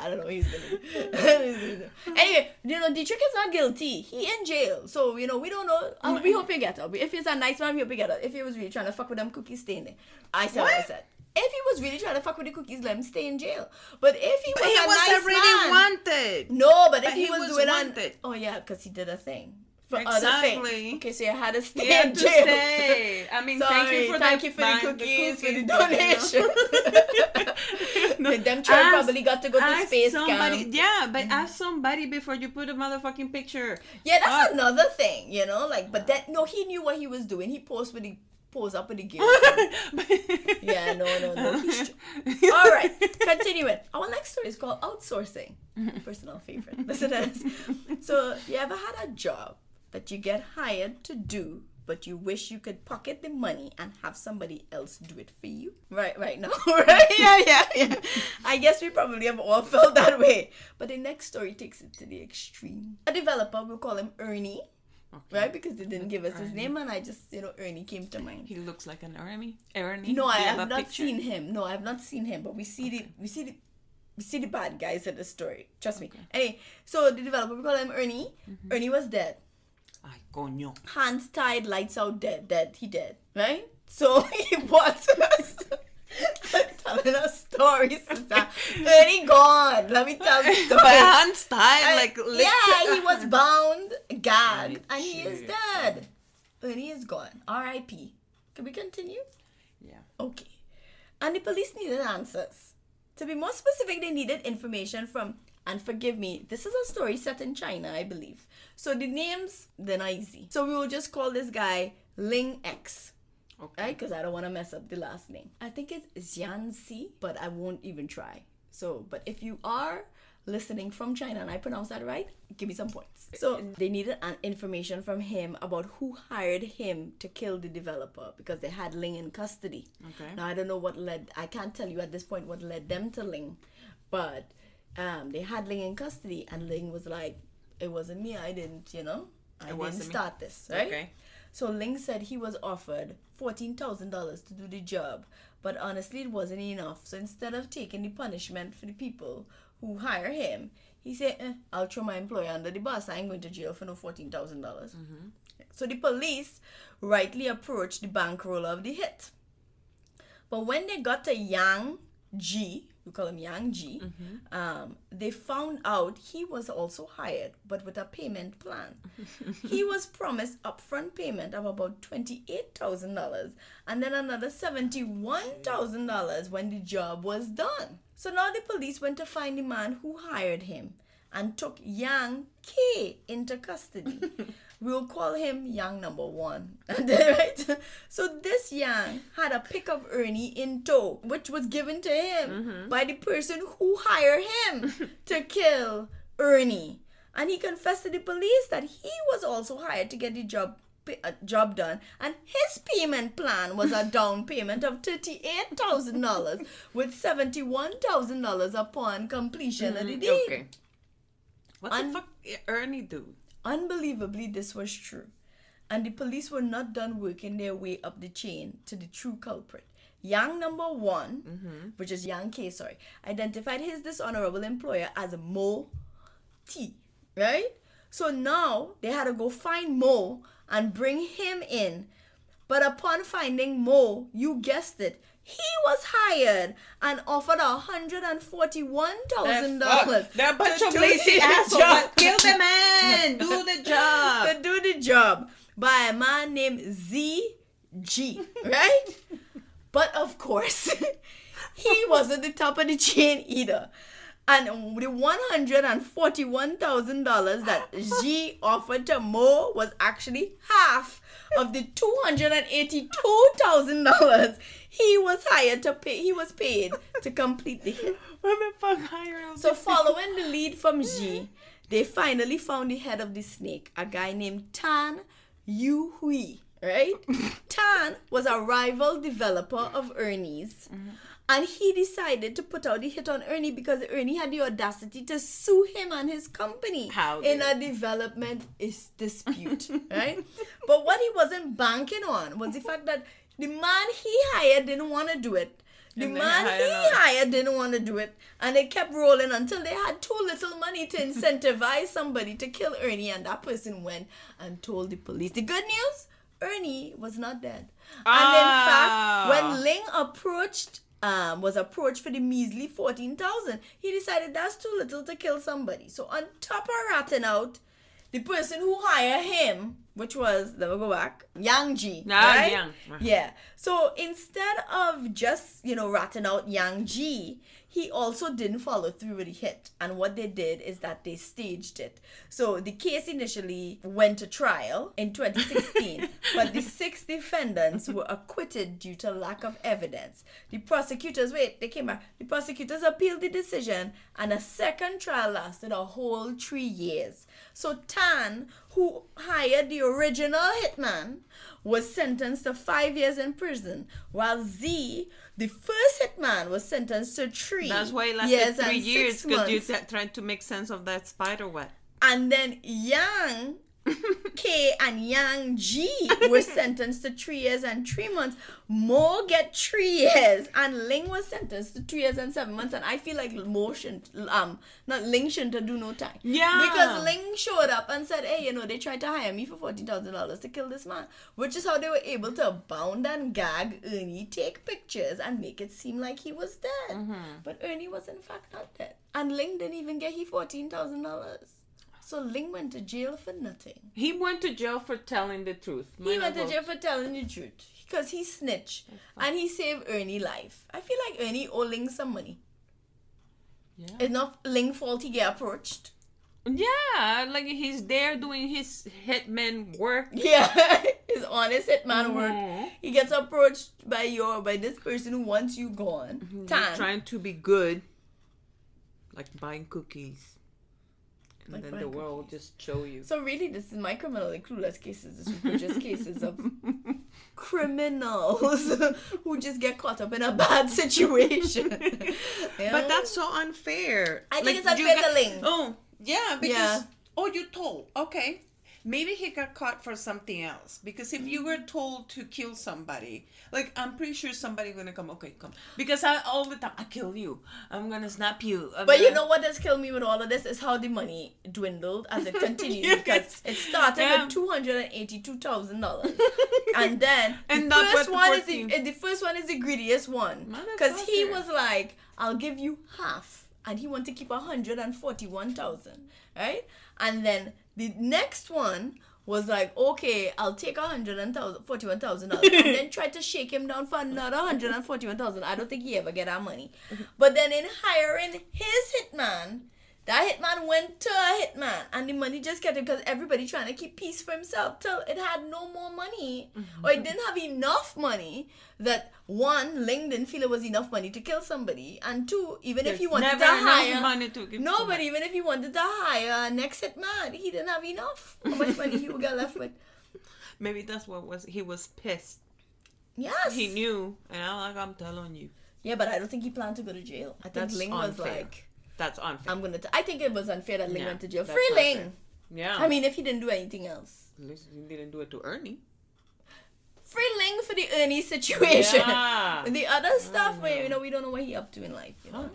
I don't know what he's gonna do. anyway, you know, Dietrich is not guilty. He in jail. So, you know, we don't know. Uh, we hope you get out. If he's a nice man, we hope you get out. If he was really trying to fuck with them cookies, stay in there. I said what I said. If he was really trying to fuck with the cookies, let him stay in jail. But if he was But he a was nice already man, wanted. no, but if But he, he was, was doing wanted. oh yeah, because he did a thing for other Exactly. things. Okay, so you had to stay had in jail. stay. I mean, thank you for thank the, you for the buying cookies, for the donation. No, [laughs] Them children ask- probably got to go to space somebody, camp. Yeah, but mm. ask somebody before you put a motherfucking picture. Yeah, that's Fuck. another thing, you know. Like, but that no, he knew what he was doing. He posed with the pose up with the gear. [laughs] Yeah, no, no, no. [laughs] All right, continuing. Our next story is called outsourcing. Personal favorite. Listen to this. So, you ever had a job that you get hired to do, but you wish you could pocket the money and have somebody else do it for you? Right, right now, [laughs] right? Yeah, yeah, yeah. I guess we probably have all felt that way. But the next story takes it to the extreme. A developer, we'll call him Ernie. Okay. Right, because they didn't give us his name, and I just, you know, Ernie came to mind. He looks like an Ernie. Ernie. No, I have not picture? seen him. No, I have not seen him. But we see the we see the we see the bad guys in the story. Trust me. Anyway, so the developer we call him Ernie. Mm-hmm. Ernie was dead. Ay, coño. Hands tied, lights out, dead, dead. He dead. Right? So [laughs] he was [laughs] telling us stories. Sister. Ernie gone. Let me tell you [laughs] story. hands tied, like yeah, he was bound, gagged, and he is dead. Ernie is gone. R.I.P. Can we continue? Yeah. Okay. And the police needed answers. To be more specific, they needed information from, and forgive me, this is a story set in China, I believe. So the names, they're not easy. So we will just call this guy Ling X, Okay. right? Because I don't want to mess up the last name. I think it's Xianxi, but I won't even try. So, but if you are listening from China and I pronounce that right, give me some points. So they needed an information from him about who hired him to kill the developer because they had Ling in custody. Okay. Now I don't know what led. I can't tell you at this point what led them to Ling, but um, they had Ling in custody, and Ling was like, "It wasn't me. I didn't. You know, I didn't wasn't me." start this, right?" Okay. So Ling said he was offered fourteen thousand dollars to do the job, but honestly, it wasn't enough. So instead of taking the punishment for the people who hire him, he said, eh, "I'll throw my employer under the bus. I ain't going to jail for no fourteen thousand dollars." So the police rightly approached the bankroller of the hit. But when they got to Yang G, we call him Yang G, um, they found out he was also hired, but with a payment plan. [laughs] he was promised upfront payment of about $28,000 and then another $71,000 when the job was done. So now the police went to find the man who hired him and took Yang K into custody. [laughs] we'll call him Yang number one. [laughs] right? So this Yang had a pick of Ernie in tow, which was given to him by the person who hired him [laughs] to kill Ernie. And he confessed to the police that he was also hired to get the job uh, job done and his payment plan was a [laughs] down payment of $38,000 with $71,000 upon completion of the deed. Okay. What Un- the fuck Ernie do? Unbelievably, this was true. And the police were not done working their way up the chain to the true culprit. Yang number one, mm-hmm. which is Yang K, sorry, identified his dishonorable employer as Mo T, right? So now they had to go find Mo and bring him in. But upon finding Mo, you guessed it, he was hired and offered a hundred and forty-one thousand dollars. A bunch of lazy assholes. [laughs] Kill the man. Do the [laughs] job. to do the job by a man named ZG, right? but of course, [laughs] he wasn't the top of the chain either. And the one hundred and forty-one thousand dollars that G offered to Mo was actually half of the two hundred and eighty-two thousand dollars he was hired to pay. He was paid to complete the hit. What the fuck hire So following the lead from G, they finally found the head of the snake, a guy named Tan Yu Hui, right? [laughs] Tan was a rival developer of Ernie's. Mm-hmm. And he decided to put out the hit on Ernie because Ernie had the audacity to sue him and his company How in a development is dispute, right? [laughs] But what he wasn't banking on was the fact that the man he hired didn't want to do it. The And man he another. hired didn't want to do it, and they kept rolling until they had too little money to incentivize somebody to kill Ernie, and that person went and told the police. The good news: Ernie was not dead, and in Ah. fact, when Ling approached. Um, was approached for the measly 14,000. He decided that's too little to kill somebody. So on top of ratting out, the person who hired him, which was, let me go back, Yang Ji. Ah, right? Yang. Yeah. So instead of just, you know, ratting out Yang Ji, he also didn't follow through with the hit. And what they did is that they staged it. So the case initially went to trial in 2016, [laughs] but the six defendants were acquitted due to lack of evidence. The prosecutors, wait, they came back. The prosecutors appealed the decision, and a second trial lasted a whole three years. So Tan, who hired the original hitman, was sentenced to five years in prison, while Z, the first hitman, was sentenced to three. That's why it lasted years three years because you t- trying to make sense of that spider web. And then Yang [laughs] K and Yang G were [laughs] sentenced to three years and three months. Mo get three years, and Ling was sentenced to three years and seven months. And I feel like Mo shouldn't, um, not Ling shouldn't do no time. Yeah. Because Ling showed up and said, "Hey, you know, they tried to hire me for forty thousand dollars to kill this man," which is how they were able to bound and gag Ernie, take pictures, and make it seem like he was dead. But Ernie was in fact not dead, and Ling didn't even get he fourteen thousand dollars. So Ling went to jail for nothing. He went to jail for telling the truth. He went to jail for telling the truth because he snitched and he saved Ernie life. I feel like Ernie owe Ling some money. Yeah. It's not Ling fault he get approached. Yeah, like he's there doing his hitman work. Yeah, [laughs] his honest hitman work. Mhm. He gets approached by your by this person who wants you gone. Tan. trying to be good, like buying cookies, and then the world just show you. So really, this is my criminally clueless cases. This were just cases of [laughs] criminals [laughs] who just get caught up in a bad [laughs] situation. Yeah. But that's so unfair. I think Like, it's unfair to Oh, yeah, because Yeah. oh, you told. Okay, maybe he got caught for something else. Because if you were mm-hmm. told to kill somebody, like I'm pretty sure somebody gonna come. Okay, come. Because I all the time I kill you. I'm gonna snap you. I'm But you gonna-" know what has killed me with all of this is how the money dwindled as it [laughs] continued Yes. because it started Yeah. two hundred and eighty-two thousand dollars, [laughs] and then And the first one is the, the first one is the greediest one because he was like, "I'll give you half," and he wanted to keep hundred and forty-one thousand, right? And then the next one. Was like okay, I'll take a hundred and thousand forty-one thousand dollars, and then tried to shake him down for another hundred and forty-one thousand. I don't think he ever get that money. [laughs] But then in hiring his hitman, that hitman went to a hitman, and the money just kept him because everybody trying to keep peace for himself till it had no more money, mm-hmm. or it didn't have enough money. That one, Ling didn't feel it was enough money to kill somebody, and two, even if There's he wanted never to hire money to give no, but even if he wanted to hire a next hitman, he didn't have enough. How much money he would get left with? [laughs] Maybe that's what was. He was pissed. Yes, He knew, and I'm like, I'm telling you, Yeah, but I don't think he planned to go to jail. I think That's Ling was like, that's unfair. "I'm gonna." T- I think it was unfair that Ling Yeah, went to jail. that's Free Ling. yeah. I mean, if he didn't do anything else. at least he didn't do it to Ernie. Free Ling for the Ernie situation. Yeah. [laughs] the other stuff, I where you know we don't know what he up to in life. You know.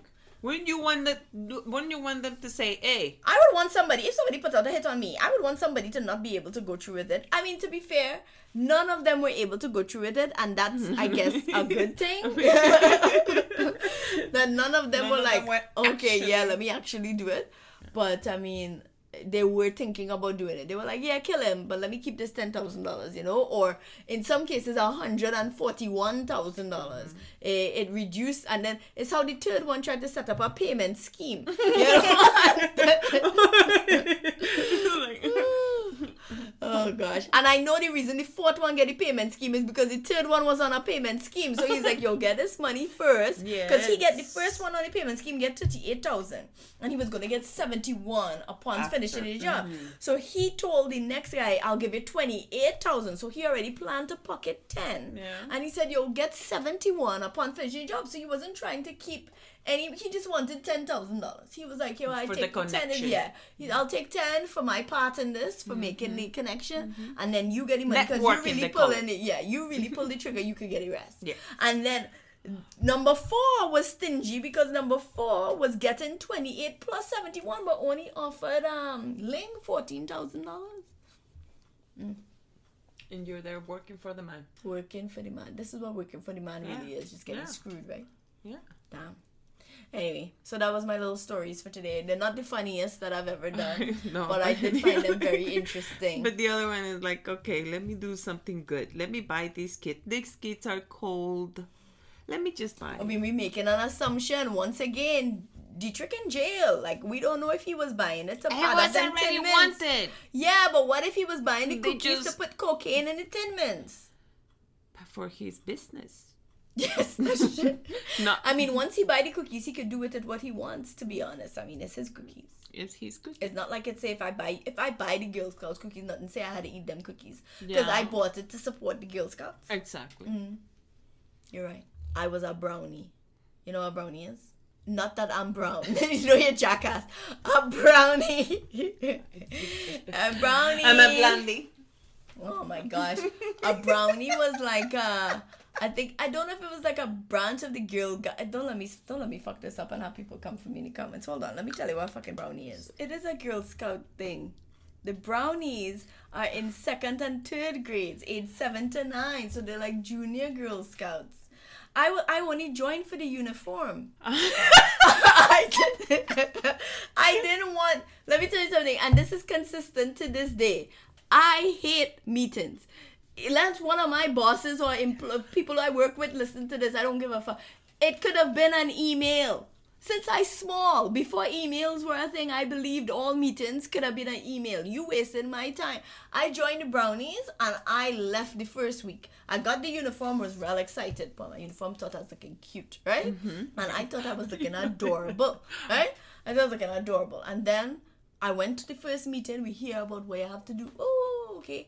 Wouldn't you want the, Wouldn't you want them to say, "Hey"? I would want somebody if somebody puts out a hit on me. I would want somebody to not be able to go through with it. I mean, to be fair, none of them were able to go through with it, and that's, I guess, a good [laughs] thing. [laughs] that none of them None were of like, them were okay, yeah, let me actually do it. But I mean, they were thinking about doing it. They were like, yeah, kill him, but let me keep this ten thousand dollars, you know, or in some cases, a hundred and forty-one thousand dollars. Mm-hmm. It, it reduced, and then it's how the third one tried to set up a payment scheme. [laughs] You know? [laughs] Oh gosh. And I know the reason the fourth one get the payment scheme is because the third one was on a payment scheme. So he's like, yo, get this money first. Because he get the first one on the payment scheme get thirty eight thousand. And he was gonna get seventy one upon After. finishing the job. Mhm. So he told the next guy, I'll give you twenty eight thousand. So he already planned to pocket ten. Yeah. And he said, yo, get seventy one upon finishing the job. So he wasn't trying to keep any he just wanted ten thousand dollars. He was like, yo, I For take ten and yeah. He- I'll take 10 for my part in this for making mm-hmm. the connection mm-hmm. and then you get the money because you really they pull in it yeah you really pull the [laughs] trigger you could get the rest Yeah. and then number four was stingy because number four was getting 28 plus 71 but only offered um ling $14000 mm. and you're there working for the man. working for the man this is what working for the man really is just getting Yeah. screwed right Yeah. damn anyway so that was my little stories for today they're not the funniest that i've ever [laughs] done No. but i did [laughs] find them very interesting But the other one is like, okay, let me do something good. Let me buy these kits. These kits are cold. Let me just buy. I mean, we're making an assumption once again. Dietrich in jail. Like we don't know if he was buying it to it product was them already tin wanted. Yeah, but what if he was buying the They cookies to just- put cocaine in the tin mints? For his business. Yes, [laughs] that's true. No. I mean, once he buy the cookies, he could do with it what he wants. To be honest, I mean, it's his cookies. It's his good. It's not like it say if I buy if I buy the Girl Scouts cookies, nothing say I had to eat them cookies because Yeah. I bought it to support the Girl Scouts. Exactly. Mm. You're right. I was a brownie. You know what a brownie is? Not that I'm brown. [laughs] you know you're jackass. A brownie. [laughs] a brownie. I'm a blondie. Oh my gosh. A brownie was like uh I think I don't know if it was like a branch of the Girl Gu- Don't let me don't let me fuck this up and have people come for me in the comments. Hold on, let me tell you what a fucking brownie is. It is a Girl Scout thing. The brownies are in second and third grades, age seven to nine, so they're like junior Girl Scouts. I, w- I only joined for the uniform. [laughs] I, didn't, I didn't want. Let me tell you something, and this is consistent to this day. I hate meetings. Let one of my bosses or empl- people I work with listen to this. I don't give a fuck. It could have been an email. Since I small, before emails were a thing, I believed all meetings could have been an email. You wasted my time. I joined the brownies and I left the first week. I got the uniform, was real excited. But my uniform thought I was looking cute, right? Mm-hmm. And I thought I was looking adorable, [laughs] right? I thought I was looking adorable. And then I went to the first meeting. We hear about what I have to do. Oh, okay.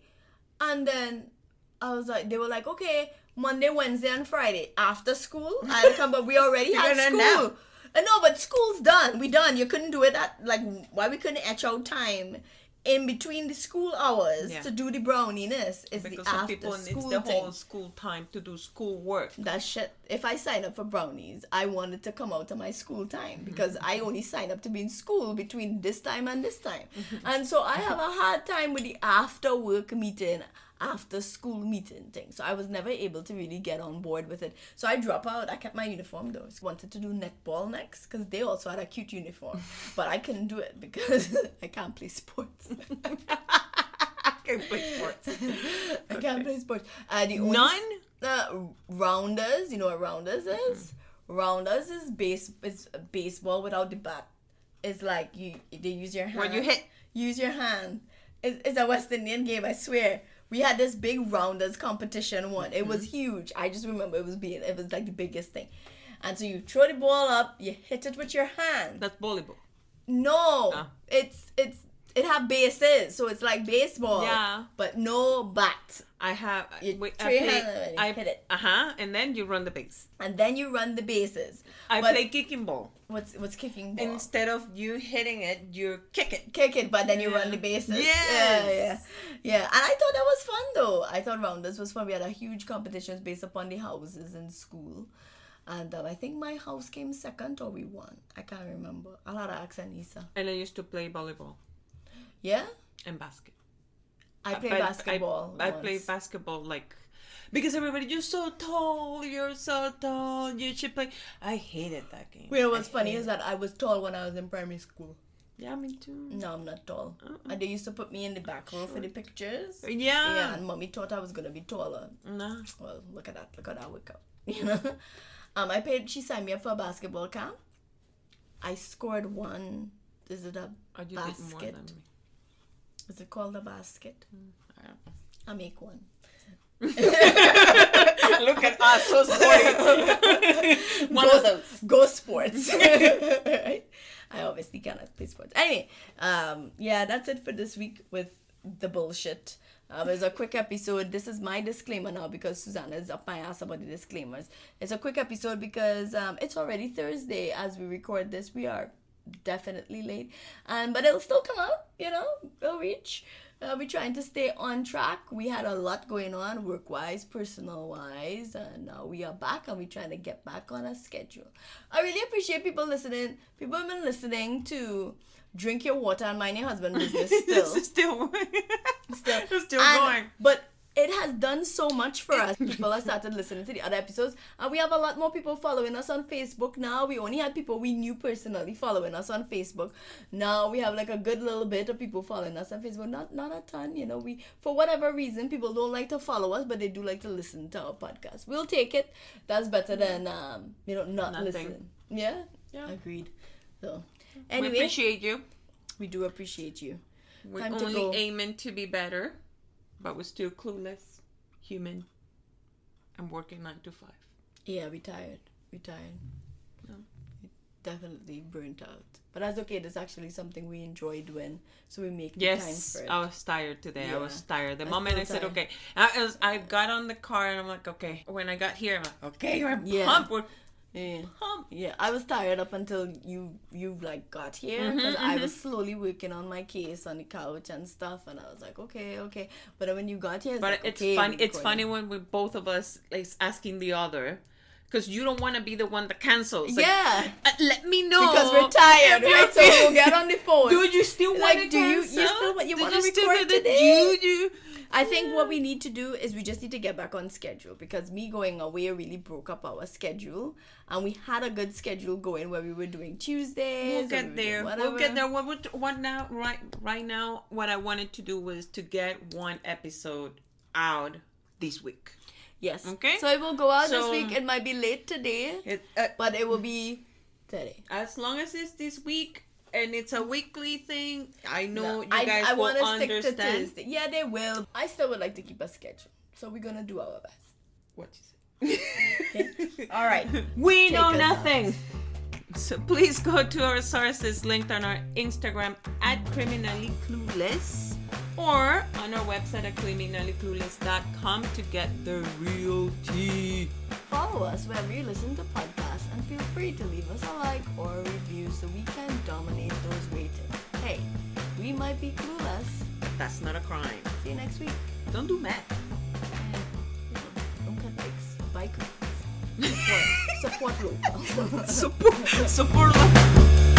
And then I was like, they were like, okay, Monday, Wednesday, and Friday after school. I come, but we already [laughs] had school. Uh, no, but school's done. We done. You couldn't do it at like why we couldn't etch out time in between the school hours Yeah. to do the browniness. Is Because the after people school need the whole school time to do school work. That shit. If I sign up for brownies, I wanted to come out of my school time because I only sign up to be in school between this time and this time, and so I have a hard time with the after work meeting, after school meeting thing. So I was never able to really get on board with it. So I drop out. I kept my uniform though. So wanted to do netball next because they also had a cute uniform, [laughs] but I couldn't do it because [laughs] I can't play sports. [laughs] I can't play sports. I can't play sports. Uh, the only None? uh, rounders. You know what rounders is? Rounders is base is baseball without the bat. It's like you they use your hand. When you hit. Use your hand. It's, it's a West Indian game. I swear. We had this big rounders competition one. It was huge. I just remember it was being it was like the biggest thing. And so you throw the ball up, you hit it with your hand. That's volleyball. No, Ah. it's it's it have bases, so it's like baseball. Yeah. but no bat. I have. You wait, I play, hand and you I hit it. Uh huh. And then you run the base. and then you run the bases. I But play kicking ball. What's what's kicking ball? Instead of you hitting it, you kick it. Kick it, but then you run the bases. Yes. Yeah, yeah, yeah. And I thought that was fun though. I thought rounders was fun. We had a huge competitions based upon the houses in school. And um, I think my house came second or we won. I can't remember. I'll have to ask Anissa. And I used to play volleyball Yeah? and basket. I played basketball. I, I played basketball like because everybody you're so tall, you're so tall, you should play. I hated that game. Know what's I funny is that I was tall when I was in primary school. Yeah, me too. No, I'm not tall. Uh-uh. And they used to put me in the back row for the pictures. Yeah. Yeah, and mommy thought I was gonna be taller. No. Well, look at that. Look at that workout. [laughs] You know? Um, I paid she signed me up for a basketball camp. I scored one is it a Oh, you did more basket? Is it called a basket? I. I make one. [laughs] Look at us, so sporty. [laughs] One go, of those. Go sports. [laughs] Right? I obviously cannot play sports. Anyway, um, yeah, that's it for this week with the bullshit. Um, it's a quick episode. This is my disclaimer now because Susanna is up my ass about the disclaimers. It's a quick episode because um, it's already Thursday as we record this. We are definitely late, and but it'll still come out. You know, it'll reach. Uh, we're trying to stay on track. We had a lot going on, work wise, personal wise, and now we are back and we're trying to get back on a schedule. I really appreciate people listening. People have been listening to Drink Your Water and Mind Your Husband Business still. [laughs] this is still, [laughs] still, it's still And- going. But it has done so much for us. [laughs] People have started listening to the other episodes, and we have a lot more people following us on Facebook now. We only had people we knew personally following us on Facebook. Now we have like a good little bit of people following us on Facebook. Not not a ton, you know. We for whatever reason people don't like to follow us, but they do like to listen to our podcast. We'll take it. That's better than um you know not Nothing. listen. Yeah. Yeah. Agreed. So we appreciate you. we do appreciate you. We're Time only aiming to be better, but we're still clueless, human, and working nine to five. Yeah, we're tired. We're tired. Yeah. We definitely burnt out. But that's okay. That's actually something we enjoy doing. So we make the Yes, time for it. I was tired today. I was tired. The I moment I said tired. okay, I was I got on the car and I'm like okay. When I got here, I'm like okay, we're Yeah. pumped. We're yeah. Yeah, I was tired up until you you like got here Mm-hmm, because I was slowly working on my case on the couch and stuff, and I was like, okay, okay. But when you got here, it's But like, it's okay, funny. It's funny when we both of us like asking the other, because you don't want to be the one that cancels. Like, yeah, "Uh, let me know because we're tired, right? So we'll get on the phone. Do you still Like, want to do you- cancel? you still want- you Do still record want to- today? Do you? I think what we need to do is we just need to get back on schedule because me going away really broke up our schedule, and we had a good schedule going where we were doing Tuesdays. We'll get we there. We'll get there. What would what now? Right, right now, what I wanted to do was to get one episode out this week. Yes. Okay. So it will go out this week. It might be late today, It, uh, but it will be today. as long as it's this week and it's a weekly thing, I know you guys I will want to stick to understand. Tuesday. Yeah, they will. I still would like to keep a schedule, so we're gonna do our best. What you say? Okay. All right. [laughs] We Take know nothing. So please go to our sources linked on our Instagram at criminally clueless or on our website at criminallyclueless.com to get the real tea. Follow us wherever you listen to podcasts, and feel free to leave us a like or a review so we can dominate those ratings. Hey, we might be clueless. That's not a crime. See you next week. Don't do math. And, you know, don't cut. Buy cookies. [laughs] Support, support local. support, support.